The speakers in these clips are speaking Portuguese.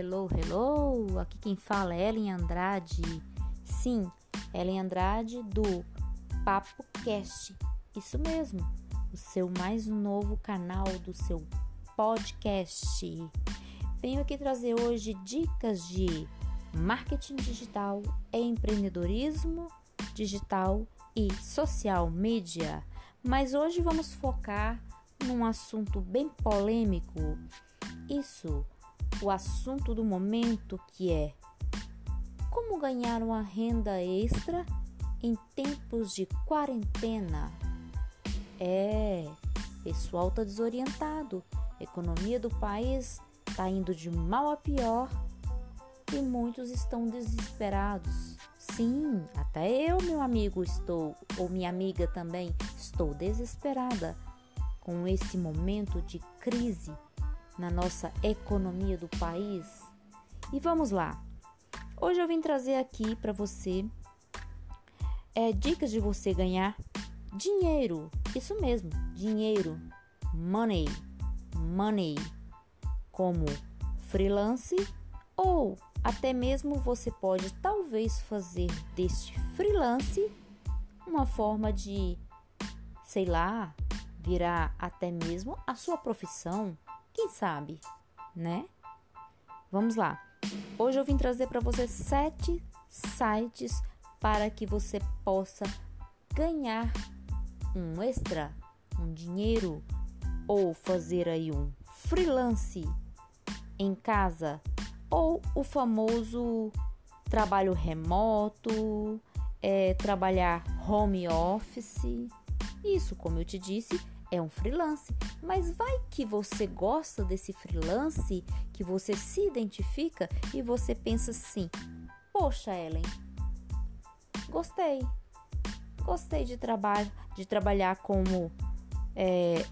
hello, hello! Aqui quem fala é Ellen Andrade. Sim, Ellen Andrade do Papo Cast. Isso mesmo, o seu mais novo canal do seu podcast. Venho aqui trazer hoje dicas de marketing digital, empreendedorismo digital e social media. Mas hoje vamos focar num assunto bem polêmico. Isso, o assunto do momento que é como ganhar uma renda extra em tempos de quarentena. É, pessoal tá desorientado. A economia do país tá indo de mal a pior e muitos estão desesperados. Sim, até eu, meu amigo, estou, ou minha amiga também, estou desesperada com esse momento de crise na nossa economia do país. E vamos lá. Hoje eu vim trazer aqui para você é, dicas de você ganhar dinheiro. Isso mesmo, dinheiro, money, money, como freelance ou até mesmo você pode talvez fazer deste freelance uma forma de, sei lá, virar até mesmo a sua profissão, quem sabe, né? Vamos lá. Hoje eu vim trazer para você sete sites para que você possa ganhar um extra, um dinheiro ou fazer aí um freelance em casa ou o famoso trabalho remoto, é, trabalhar home office. Isso, como eu te disse, é um freelance. Mas vai que você gosta desse freelance, que você se identifica e você pensa assim: Poxa, Ellen, gostei. Gostei de trabalho, de trabalhar como é,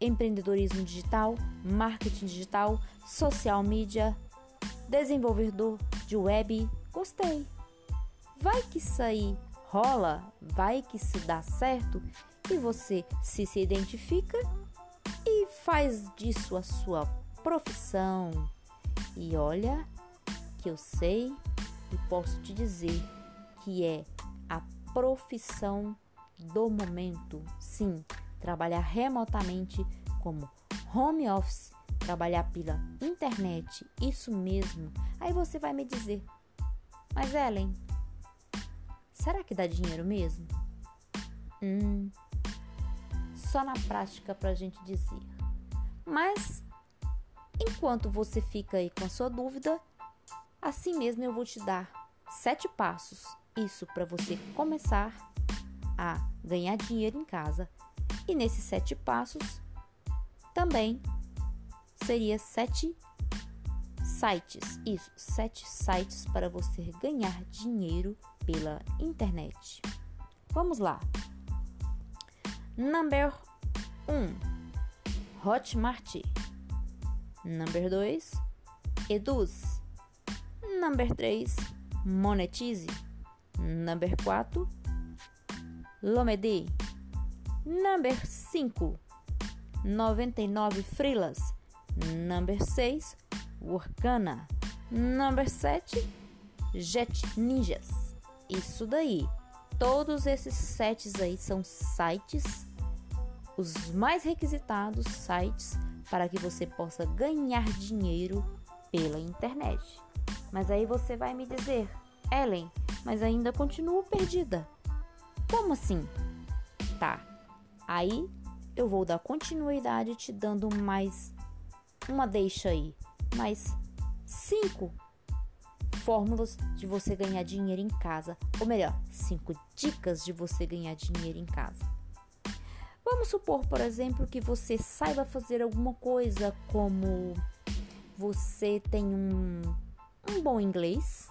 empreendedorismo digital, marketing digital, social media, desenvolvedor de web, gostei. Vai que isso aí rola, vai que se dá certo e você se se identifica e faz disso a sua profissão. E olha que eu sei e posso te dizer que é a profissão do momento. Sim, trabalhar remotamente como home office trabalhar pela internet, isso mesmo. Aí você vai me dizer: Mas Ellen, será que dá dinheiro mesmo? Hum, só na prática pra gente dizer. Mas enquanto você fica aí com a sua dúvida, assim mesmo eu vou te dar sete passos. Isso para você começar a ganhar dinheiro em casa. E nesses sete passos também seria sete sites. Isso, sete sites para você ganhar dinheiro pela internet. Vamos lá. Number 1, um, Hotmart. Number 2, Eduz. Number 3, Monetize. Number 4, Lomedi. Number 5, 99 Freelas. Number 6, Workana. Number 7, Jet Ninjas. Isso daí. Todos esses sites aí são sites, os mais requisitados sites para que você possa ganhar dinheiro pela internet. Mas aí você vai me dizer, Ellen, mas ainda continuo perdida. Como assim? Tá. Aí eu vou dar continuidade te dando mais uma deixa aí, mas cinco fórmulas de você ganhar dinheiro em casa, ou melhor, cinco dicas de você ganhar dinheiro em casa. Vamos supor, por exemplo, que você saiba fazer alguma coisa como você tem um, um bom inglês,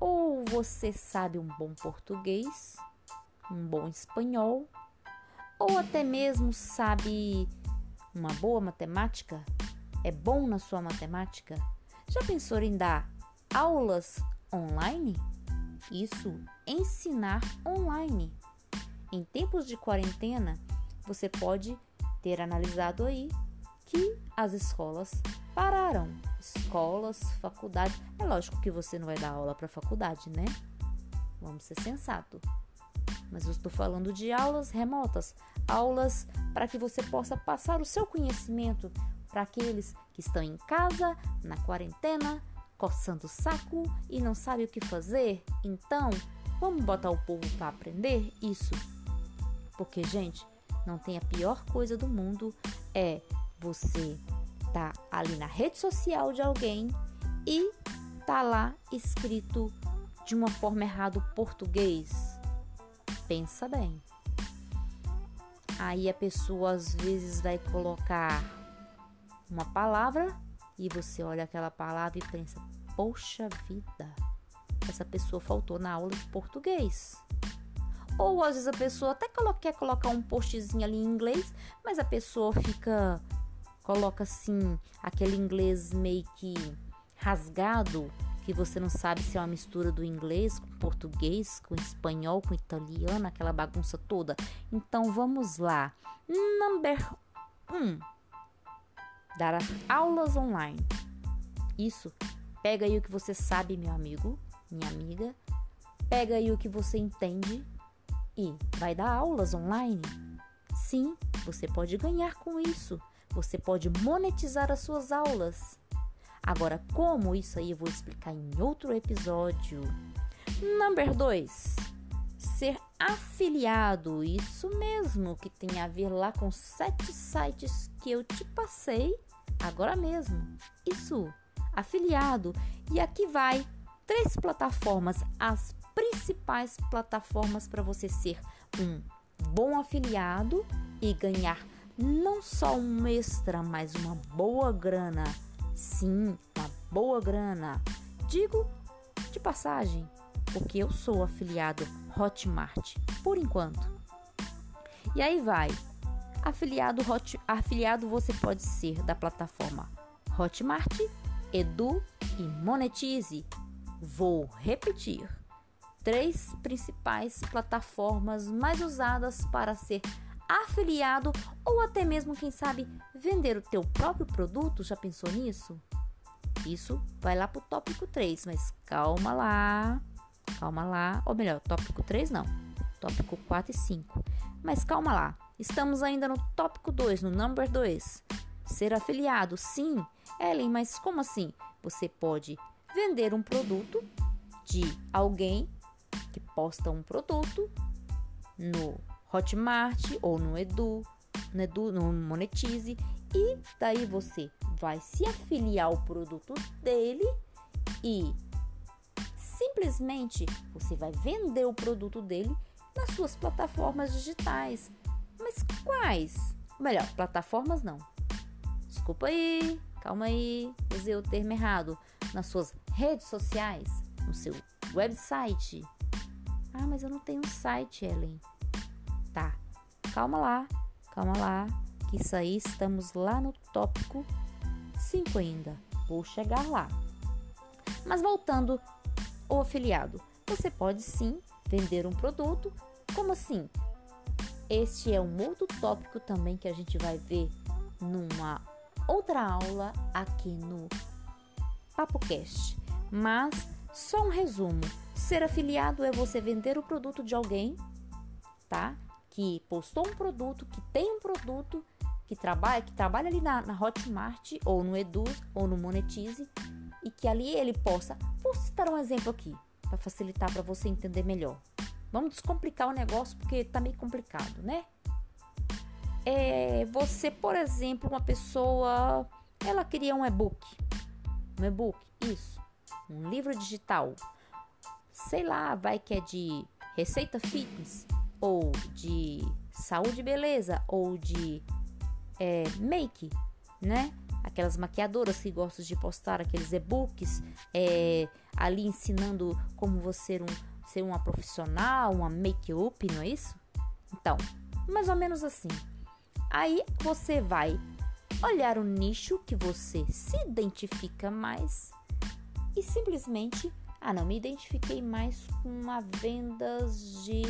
ou você sabe um bom português, um bom espanhol, ou até mesmo sabe uma boa matemática? É bom na sua matemática? Já pensou em dar aulas online? Isso, ensinar online. Em tempos de quarentena, você pode ter analisado aí que as escolas pararam, escolas, faculdades. É lógico que você não vai dar aula para faculdade, né? Vamos ser sensato. Mas eu estou falando de aulas remotas, aulas para que você possa passar o seu conhecimento para aqueles que estão em casa, na quarentena, coçando o saco e não sabe o que fazer. Então, vamos botar o povo para aprender isso. Porque, gente, não tem a pior coisa do mundo é você tá ali na rede social de alguém e tá lá escrito de uma forma errada o português. Pensa bem. Aí a pessoa às vezes vai colocar uma palavra e você olha aquela palavra e pensa: "Poxa vida, essa pessoa faltou na aula de português". Ou às vezes a pessoa até quer colocar um postzinho ali em inglês, mas a pessoa fica coloca assim aquele inglês meio que rasgado, que você não sabe se é uma mistura do inglês com português, com espanhol, com italiano, aquela bagunça toda. Então vamos lá. Number 1. Um, dar aulas online. Isso. Pega aí o que você sabe, meu amigo, minha amiga. Pega aí o que você entende e vai dar aulas online. Sim, você pode ganhar com isso. Você pode monetizar as suas aulas. Agora, como isso aí eu vou explicar em outro episódio. Number 2. Ser afiliado. Isso mesmo, que tem a ver lá com sete sites que eu te passei agora mesmo. Isso, afiliado. E aqui vai três plataformas, as principais plataformas para você ser um bom afiliado e ganhar não só um extra, mas uma boa grana. Sim, uma boa grana. Digo de passagem, porque eu sou afiliado Hotmart por enquanto. E aí vai. Afiliado Hot, afiliado você pode ser da plataforma Hotmart, Edu e Monetize. Vou repetir. Três principais plataformas mais usadas para ser afiliado ou até mesmo, quem sabe, vender o teu próprio produto. Já pensou nisso? Isso vai lá pro tópico 3, mas calma lá. Calma lá, ou melhor, tópico 3 não. Tópico 4 e 5. Mas calma lá. Estamos ainda no tópico 2, no number 2. Ser afiliado, sim. Ellen, mas como assim? Você pode vender um produto de alguém que posta um produto no Hotmart ou no Edu, no Edu, no Monetize e daí você vai se afiliar ao produto dele e simplesmente você vai vender o produto dele nas suas plataformas digitais. Mas quais? Melhor, plataformas não. Desculpa aí, calma aí, usei o termo errado. Nas suas redes sociais, no seu website. Ah, mas eu não tenho site, Ellen. Tá, calma lá, calma lá, que isso aí estamos lá no tópico 5 ainda. Vou chegar lá. Mas voltando ao afiliado, você pode sim vender um produto. Como assim? Este é um outro tópico também que a gente vai ver numa outra aula aqui no PapoCast. Mas só um resumo: ser afiliado é você vender o produto de alguém, tá? que postou um produto, que tem um produto, que trabalha, que trabalha ali na, na Hotmart ou no Edu ou no Monetize e que ali ele possa. Vou citar um exemplo aqui para facilitar para você entender melhor. Vamos descomplicar o negócio porque tá meio complicado, né? É, você, por exemplo, uma pessoa, ela queria um e-book, um e-book, isso, um livro digital, sei lá, vai que é de receita fitness ou de saúde e beleza, ou de é, make, né? Aquelas maquiadoras que gostam de postar aqueles e-books é, ali ensinando como você ser, um, ser uma profissional, uma make-up, não é isso? Então, mais ou menos assim. Aí você vai olhar o nicho que você se identifica mais e simplesmente, ah, não me identifiquei mais com a vendas de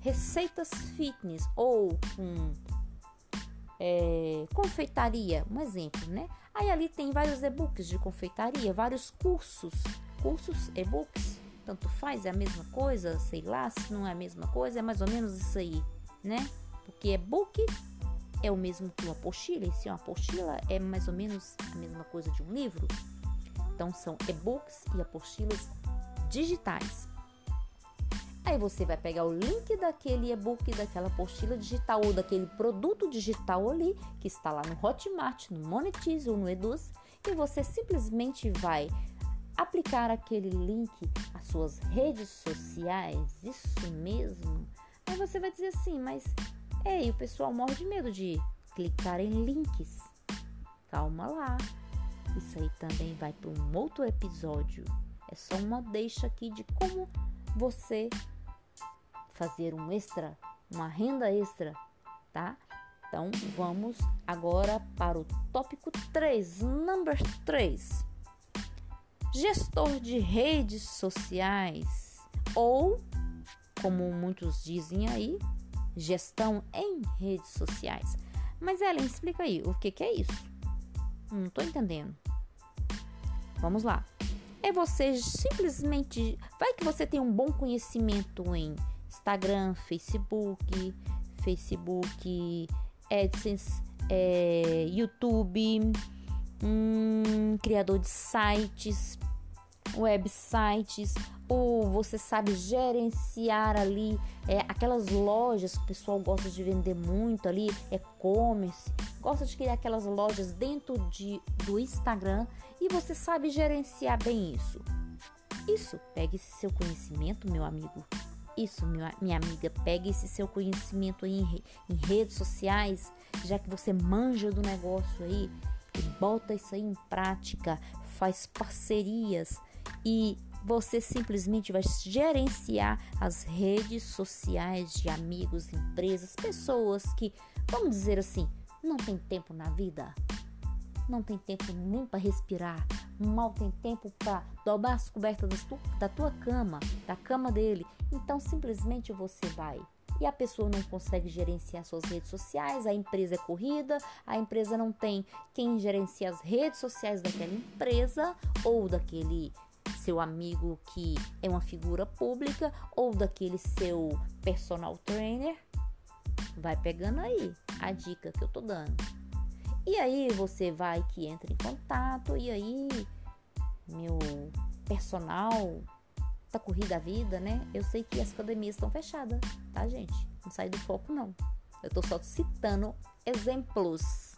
receitas fitness ou com é, confeitaria, um exemplo, né? Aí ali tem vários e-books de confeitaria, vários cursos, cursos, e-books, tanto faz, é a mesma coisa, sei lá, se não é a mesma coisa, é mais ou menos isso aí, né? Porque e-book é o mesmo que uma apostila, e se uma apostila é mais ou menos a mesma coisa de um livro. Então são e-books e apostilas digitais. Aí você vai pegar o link daquele e-book, daquela apostila digital ou daquele produto digital ali que está lá no Hotmart, no Monetize ou no Eduz e você simplesmente vai aplicar aquele link às suas redes sociais. Isso mesmo. Aí você vai dizer assim, mas ei, o pessoal morre de medo de clicar em links. Calma lá. Isso aí também vai para um outro episódio. É só uma deixa aqui de como você fazer um extra, uma renda extra, tá? Então vamos agora para o tópico 3, number 3. Gestor de redes sociais ou, como muitos dizem aí, gestão em redes sociais. Mas Ellen, explica aí, o que, que é isso? Não estou entendendo. Vamos lá. É você simplesmente. Vai que você tem um bom conhecimento em Instagram, Facebook, Facebook, AdSense, é, YouTube, hum, criador de sites, websites, ou você sabe gerenciar ali é, aquelas lojas que o pessoal gosta de vender muito ali, e-commerce, gosta de criar aquelas lojas dentro de, do Instagram e você sabe gerenciar bem isso. Isso, pegue esse seu conhecimento, meu amigo, isso, minha amiga, pegue esse seu conhecimento aí em, em redes sociais, já que você manja do negócio aí, e bota isso aí em prática, faz parcerias e você simplesmente vai gerenciar as redes sociais de amigos, empresas, pessoas que, vamos dizer assim, não tem tempo na vida, não tem tempo nem para respirar, mal tem tempo para dobrar as cobertas da tua cama, da cama dele. Então simplesmente você vai. E a pessoa não consegue gerenciar suas redes sociais, a empresa é corrida, a empresa não tem quem gerencia as redes sociais daquela empresa ou daquele seu amigo que é uma figura pública ou daquele seu personal trainer. Vai pegando aí a dica que eu tô dando. E aí você vai que entra em contato e aí meu personal tá corrida a vida, né? Eu sei que as academias estão fechadas, tá, gente? Não sai do foco não. Eu tô só citando exemplos,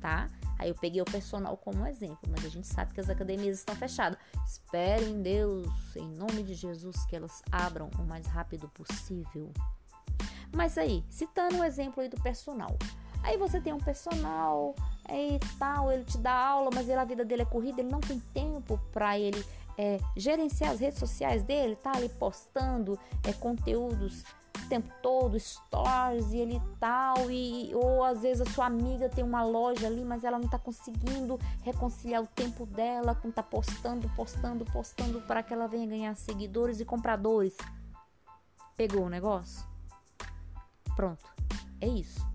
tá? Aí eu peguei o personal como exemplo, mas a gente sabe que as academias estão fechadas. Espero em Deus, em nome de Jesus, que elas abram o mais rápido possível. Mas aí, citando o exemplo aí do personal. Aí você tem um personal e tal, ele te dá aula, mas ele, a vida dele é corrida, ele não tem tempo para ele é, gerenciar as redes sociais dele, tá ali postando é, conteúdos tempo todo, stories e ele tal, e ou às vezes a sua amiga tem uma loja ali, mas ela não tá conseguindo reconciliar o tempo dela com tá postando, postando, postando para que ela venha ganhar seguidores e compradores. Pegou o negócio? Pronto, é isso.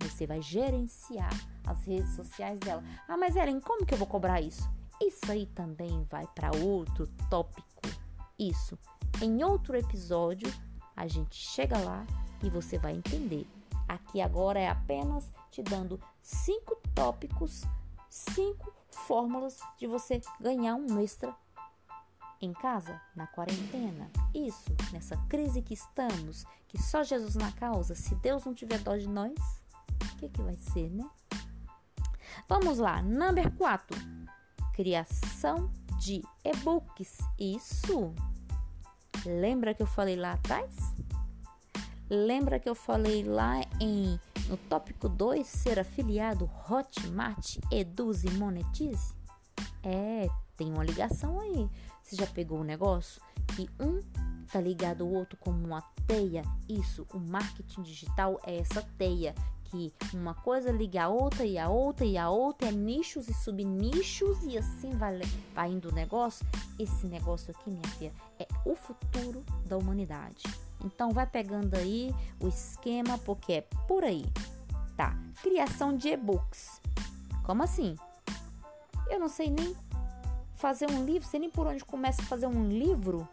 Você vai gerenciar as redes sociais dela. Ah, mas Ellen, como que eu vou cobrar isso? Isso aí também vai para outro tópico. Isso. Em outro episódio, a gente chega lá e você vai entender. Aqui agora é apenas te dando cinco tópicos, cinco fórmulas de você ganhar um extra em casa, na quarentena. Isso, nessa crise que estamos, que só Jesus na causa. Se Deus não tiver dó de nós, o que, que vai ser, né? Vamos lá, number 4. Criação de e-books. Isso. Lembra que eu falei lá atrás? Lembra que eu falei lá em no tópico 2 ser afiliado Hotmart, Eduz e Monetize? É, tem uma ligação aí. Você já pegou o negócio? Que um tá ligado ao outro como uma teia. Isso, o marketing digital é essa teia que uma coisa liga a outra e a outra e a outra, é nichos e subnichos e assim vai, vai indo o negócio. Esse negócio aqui, minha filha, é o futuro da humanidade. Então vai pegando aí o esquema, porque é por aí. Tá, criação de e-books. Como assim? Eu não sei nem fazer um livro, sei nem por onde começa a fazer um livro.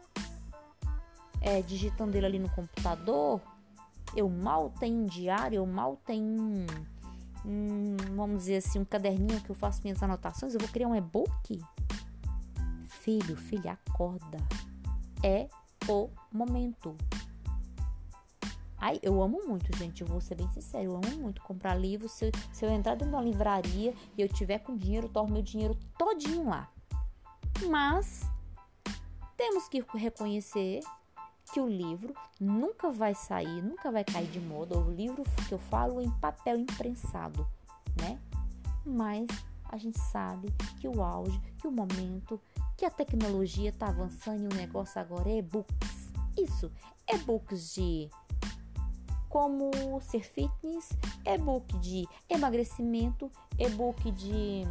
É, digitando ele ali no computador. Eu mal tenho um diário, eu mal tenho um, um, vamos dizer assim, um caderninho que eu faço minhas anotações. Eu vou criar um e-book? Filho, filha, acorda. É o momento. Ai, eu amo muito, gente. Eu vou ser bem sincero. Eu amo muito comprar livros. Se se eu entrar dentro de uma livraria e eu tiver com dinheiro, eu torno meu dinheiro todinho lá. Mas temos que reconhecer que o livro nunca vai sair, nunca vai cair de moda. O livro que eu falo em papel imprensado, né? Mas a gente sabe que o auge, que o momento, que a tecnologia está avançando e o negócio agora é e-books. Isso, e-books de como ser fitness, e-book de emagrecimento, e-book de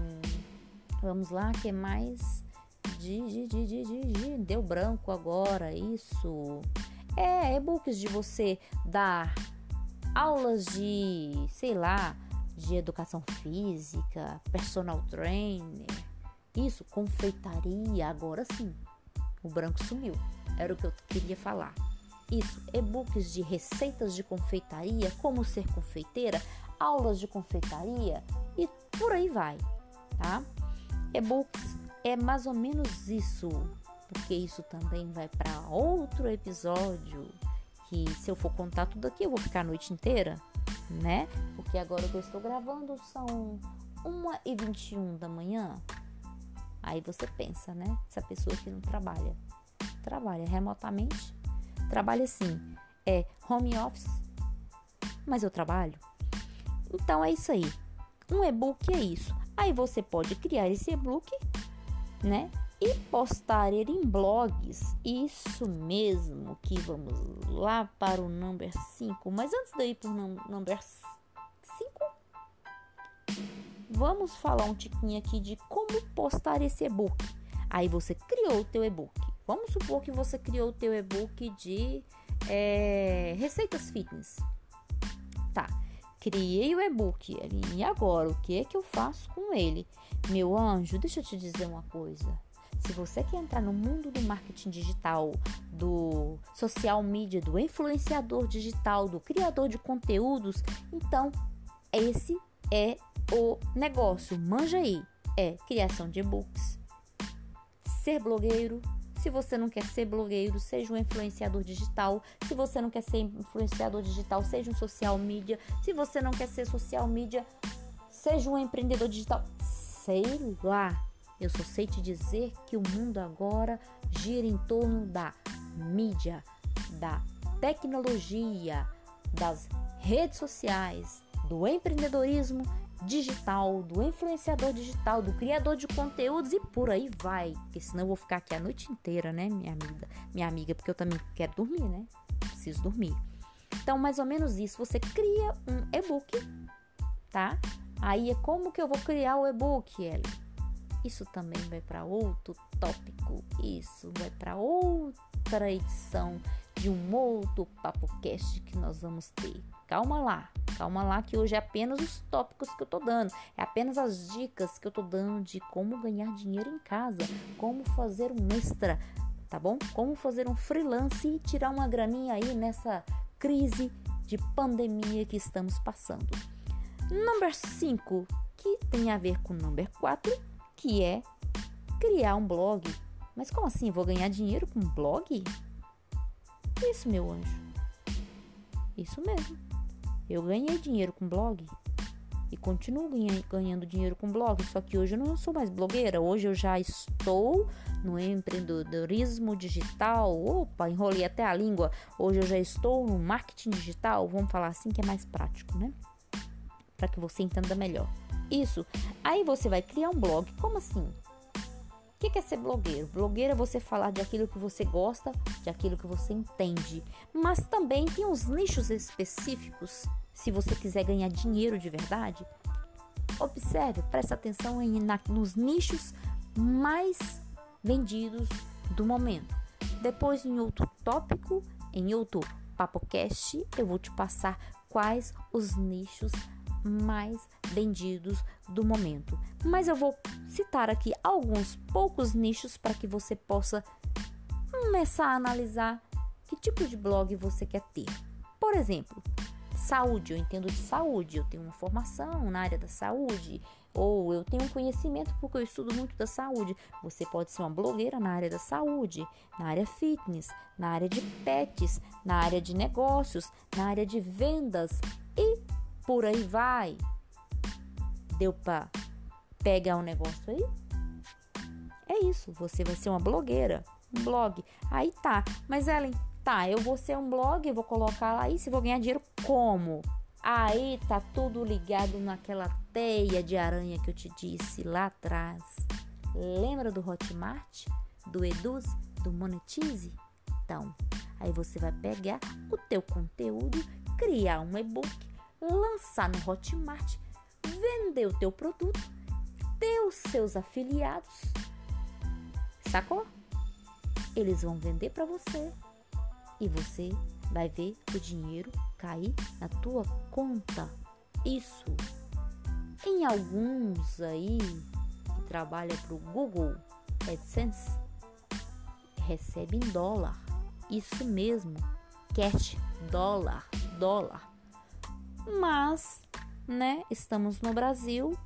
vamos lá, que mais de, de, de, de, de, de deu branco agora, isso. É, e-books de você dar aulas de, sei lá, de educação física, personal trainer, isso, confeitaria, agora sim. O branco sumiu. Era o que eu queria falar. Isso, e-books de receitas de confeitaria, como ser confeiteira, aulas de confeitaria e por aí vai, tá? E-books é mais ou menos isso, porque isso também vai para outro episódio. Que se eu for contar tudo aqui, eu vou ficar a noite inteira, né? Porque agora que eu estou gravando são 1h21 da manhã. Aí você pensa, né? Essa pessoa que não trabalha. Trabalha remotamente Trabalho assim, é home office, mas eu trabalho. Então é isso aí. Um e-book é isso. Aí você pode criar esse e-book, né? E postar ele em blogs. Isso mesmo, que vamos lá para o number 5. Mas antes de ir para o number 5, vamos falar um tiquinho aqui de como postar esse e-book. Aí você criou o teu e-book. Vamos supor que você criou o teu e-book de é, receitas fitness. Tá, criei o e-book e agora o que é que eu faço com ele? Meu anjo, deixa eu te dizer uma coisa. Se você quer entrar no mundo do marketing digital, do social media, do influenciador digital, do criador de conteúdos, então esse é o negócio. Manja aí. É criação de e-books, ser blogueiro, se você não quer ser blogueiro, seja um influenciador digital. Se você não quer ser influenciador digital, seja um social media. Se você não quer ser social media, seja um empreendedor digital. Sei lá. Eu só sei te dizer que o mundo agora gira em torno da mídia, da tecnologia, das redes sociais, do empreendedorismo digital, do influenciador digital, do criador de conteúdos e por aí vai. Porque senão eu vou ficar aqui a noite inteira, né, minha amiga? Minha amiga, porque eu também quero dormir, né? Preciso dormir. Então, mais ou menos isso. Você cria um e-book, tá? Aí é como que eu vou criar o e-book, Ellie? Isso também vai para outro tópico. Isso vai para outra edição de um outro papo cast que nós vamos ter. Calma lá, calma lá que hoje é apenas os tópicos que eu tô dando, é apenas as dicas que eu tô dando de como ganhar dinheiro em casa, como fazer um extra, tá bom? Como fazer um freelance e tirar uma graninha aí nessa crise de pandemia que estamos passando. Número 5, que tem a ver com o número 4, que é criar um blog. Mas como assim? Vou ganhar dinheiro com um blog? Isso, meu anjo. Isso mesmo. Eu ganhei dinheiro com blog e continuo ganhando dinheiro com blog, só que hoje eu não sou mais blogueira, hoje eu já estou no empreendedorismo digital. Opa, enrolei até a língua. Hoje eu já estou no marketing digital, vamos falar assim que é mais prático, né? Para que você entenda melhor. Isso. Aí você vai criar um blog. Como assim? O que é ser blogueiro? Blogueiro é você falar de aquilo que você gosta, de aquilo que você entende. Mas também tem uns nichos específicos, se você quiser ganhar dinheiro de verdade. Observe, preste atenção em, na, nos nichos mais vendidos do momento. Depois, em outro tópico, em outro PapoCast, eu vou te passar quais os nichos mais vendidos do momento. Mas eu vou citar aqui alguns poucos nichos para que você possa começar a analisar que tipo de blog você quer ter. Por exemplo, saúde, eu entendo de saúde, eu tenho uma formação na área da saúde, ou eu tenho conhecimento porque eu estudo muito da saúde. Você pode ser uma blogueira na área da saúde, na área fitness, na área de pets, na área de negócios, na área de vendas por aí vai. Deu para pegar um negócio aí? É isso, você vai ser uma blogueira, um blog. Aí tá, mas Ellen, tá, eu vou ser um blog, vou colocar lá e vou ganhar dinheiro como? Aí tá tudo ligado naquela teia de aranha que eu te disse lá atrás. Lembra do Hotmart, do Eduz, do Monetize? Então, aí você vai pegar o teu conteúdo, criar um e-book, lançar no Hotmart, vender o teu produto, ter os seus afiliados. Sacou? Eles vão vender para você e você vai ver o dinheiro cair na tua conta. Isso. Em alguns aí que trabalha para o Google AdSense recebe em dólar. Isso mesmo, cash, dólar, dólar. Mas, né, estamos no Brasil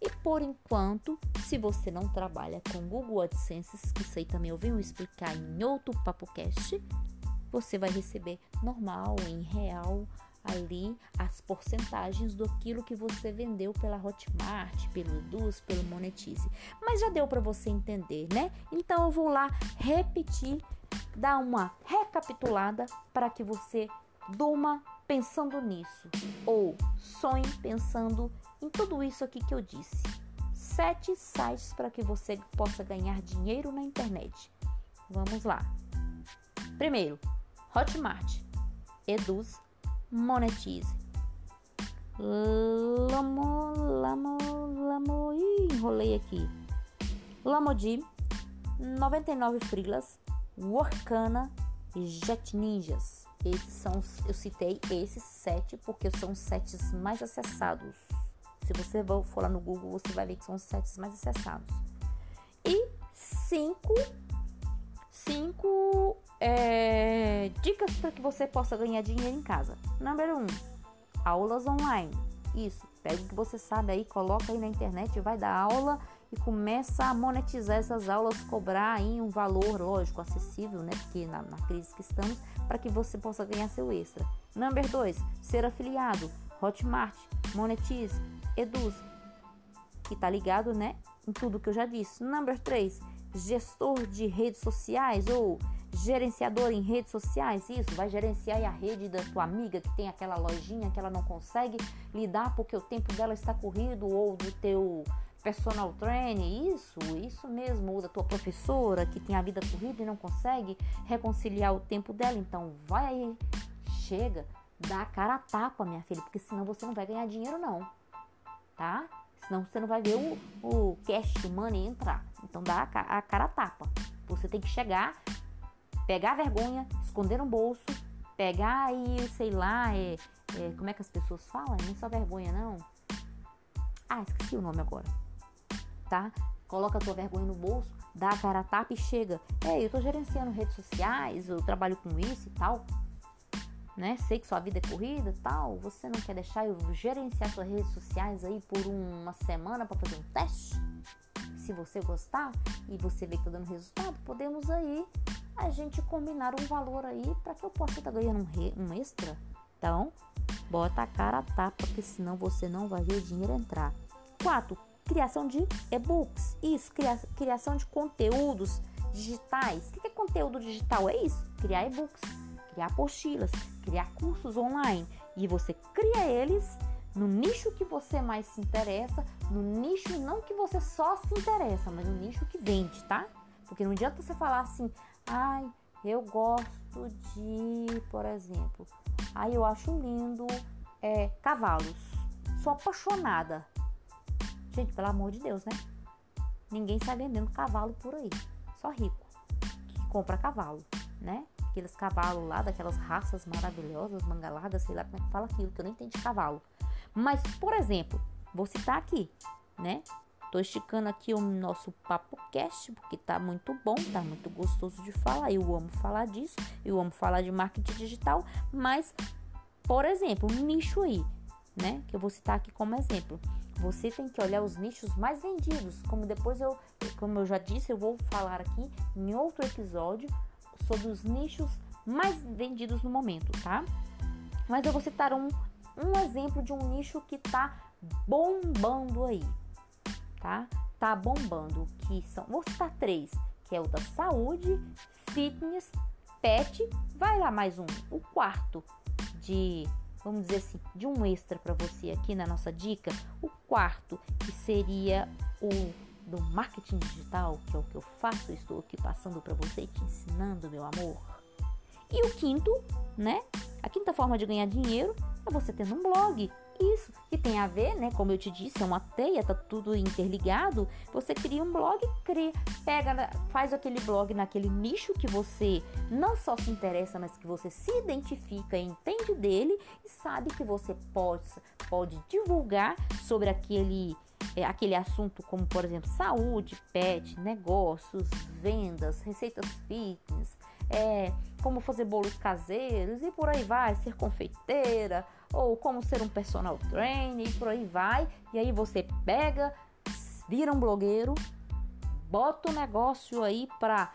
e por enquanto, se você não trabalha com Google AdSense, que isso aí também eu venho explicar em outro PapoCast, você vai receber normal, em real, ali as porcentagens do aquilo que você vendeu pela Hotmart, pelo Eduz, pelo Monetize. Mas já deu para você entender, né? Então eu vou lá repetir, dar uma recapitulada para que você durma pensando nisso ou sonhe pensando em tudo isso aqui que eu disse. Sete sites para que você possa ganhar dinheiro na internet. Vamos lá. Primeiro, Hotmart, Eduz, Monetize. Lamo, Lamo, Lamo, ih, enrolei aqui. Lamodi, 99 Frilas, Workana e Jet Ninjas. Esses são, eu citei esses sete porque são os sete mais acessados. Se você for lá no Google, você vai ver que são os sete mais acessados. E cinco, cinco é, dicas para que você possa ganhar dinheiro em casa. Número 1. Um, aulas online. Isso, pega o que você sabe aí, coloca aí na internet, vai dar aula e começa a monetizar essas aulas, cobrar aí um valor, lógico, acessível, né? Porque na, na crise que estamos, para que você possa ganhar seu extra. Número 2, ser afiliado. Hotmart, Monetize, Eduz, que tá ligado, né? Em tudo que eu já disse. Número 3, gestor de redes sociais ou gerenciador em redes sociais, isso, vai gerenciar a rede da tua amiga que tem aquela lojinha que ela não consegue lidar porque o tempo dela está corrido ou do teu personal trainer, isso, isso mesmo, ou da tua professora que tem a vida corrida e não consegue reconciliar o tempo dela, então vai aí, chega, dá a cara a tapa, minha filha, porque senão você não vai ganhar dinheiro não, tá? Senão você não vai ver o, o cash, money entrar. Então dá a, a cara a tapa. Você tem que chegar pegar a vergonha, esconder no bolso, pegar aí, sei lá, é, é, como é que as pessoas falam? Nem só vergonha, não. Ah, esqueci o nome agora. Tá? Coloca a tua vergonha no bolso, dá a cara a tapa e chega. É, eu tô gerenciando redes sociais, eu trabalho com isso e tal. Né? Sei que sua vida é corrida tal. Você não quer deixar eu gerenciar suas redes sociais aí por uma semana para fazer um teste? Se você gostar e você vê que tá dando resultado, podemos aí a gente combinar um valor aí para que eu possa estar tá ganhando um, re, um extra. Então, bota a cara a tapa, porque senão você não vai ver o dinheiro entrar. 4. Criação de e-books. Isso, cria, criação de conteúdos digitais. O que é conteúdo digital? É isso, criar e-books, criar apostilas, criar cursos online. E você cria eles no nicho que você mais se interessa, no nicho não que você só se interessa, mas no nicho que vende, tá? Porque não adianta você falar assim, ai, eu gosto de, por exemplo, ai, eu acho lindo é, cavalos. Sou apaixonada. Gente, pelo amor de Deus, né? Ninguém sai vendendo cavalo por aí. Só rico que compra cavalo, né? Aqueles cavalos lá, daquelas raças maravilhosas, manga larga, sei lá como é que fala aquilo, que eu nem entendo de cavalo. Mas, por exemplo, vou citar aqui, né? Tô esticando aqui o nosso papo cast, porque tá muito bom, tá muito gostoso de falar. Eu amo falar disso, eu amo falar de marketing digital, mas, por exemplo, um nicho aí, né? Que eu vou citar aqui como exemplo. Você tem que olhar os nichos mais vendidos, como depois eu, como eu já disse, eu vou falar aqui em outro episódio sobre os nichos mais vendidos no momento, tá? Mas eu vou citar um, um exemplo de um nicho que tá bombando aí, tá? Tá bombando, que são, vou citar três, que é o da saúde, fitness, pet, vai lá mais um, o quarto de, vamos dizer assim, de um extra para você aqui na nossa dica, o quarto, que seria o do marketing digital, que é o que eu faço, estou aqui passando para você e te ensinando, meu amor. E o quinto, né? A quinta forma de ganhar dinheiro é você tendo um blog. Isso, que tem a ver, né? Como eu te disse, é uma teia, tá tudo interligado. Você cria um blog, cria, pega, faz aquele blog naquele nicho que você não só se interessa, mas que você se identifica, entende dele e sabe que você pode, pode divulgar sobre aquele é, aquele assunto como, por exemplo, saúde, pet, negócios, vendas, receitas fitness, é, como fazer bolos caseiros e por aí vai, ser confeiteira, ou como ser um personal trainer e por aí vai. E aí você pega, vira um blogueiro, bota o negócio aí para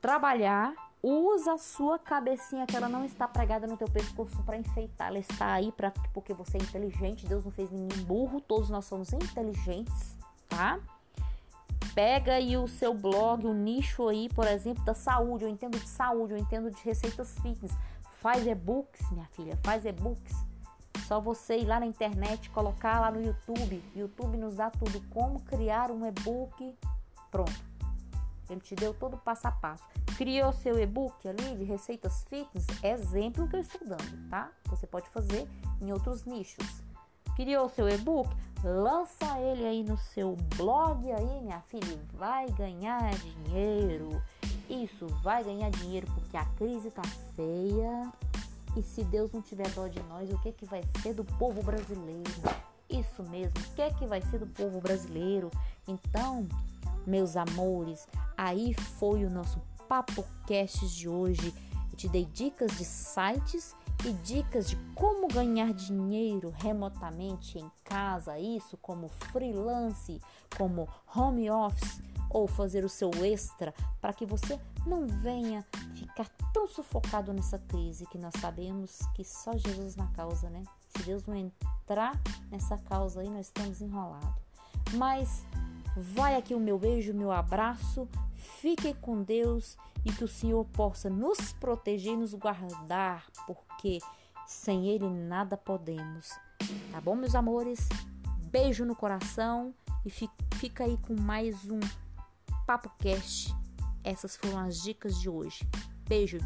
trabalhar, usa a sua cabecinha que ela não está pregada no teu pescoço para enfeitar, ela está aí para porque você é inteligente, Deus não fez ninguém burro, todos nós somos inteligentes, tá? Pega aí o seu blog, o nicho aí, por exemplo, da saúde, eu entendo de saúde, eu entendo de receitas fitness. Faz e-books, minha filha, faz e-books. Só você ir lá na internet, colocar lá no YouTube. YouTube nos dá tudo. Como criar um e-book. Pronto. Ele te deu todo o passo a passo. Criou seu e-book ali de receitas fitness, exemplo que eu estou dando, tá? Você pode fazer em outros nichos. Criou seu e-book? Lança ele aí no seu blog aí, minha filha, vai ganhar dinheiro. Isso, vai ganhar dinheiro porque a crise tá feia. E se Deus não tiver dó de nós, o que que vai ser do povo brasileiro? Isso mesmo, o que que vai ser do povo brasileiro? Então, meus amores, aí foi o nosso Papo Cast de hoje. Eu te dei dicas de sites e dicas de como ganhar dinheiro remotamente em casa, isso como freelance, como home office ou fazer o seu extra para que você não venha ficar tão sufocado nessa crise que nós sabemos que só Jesus na causa, né? Se Deus não entrar nessa causa aí, nós estamos enrolados. Mas vai aqui o meu beijo, meu abraço. Fiquem com Deus e que o Senhor possa nos proteger e nos guardar, porque sem Ele nada podemos. Tá bom, meus amores? Beijo no coração e fica aí com mais um Papo Cast. Essas foram as dicas de hoje. Beijo!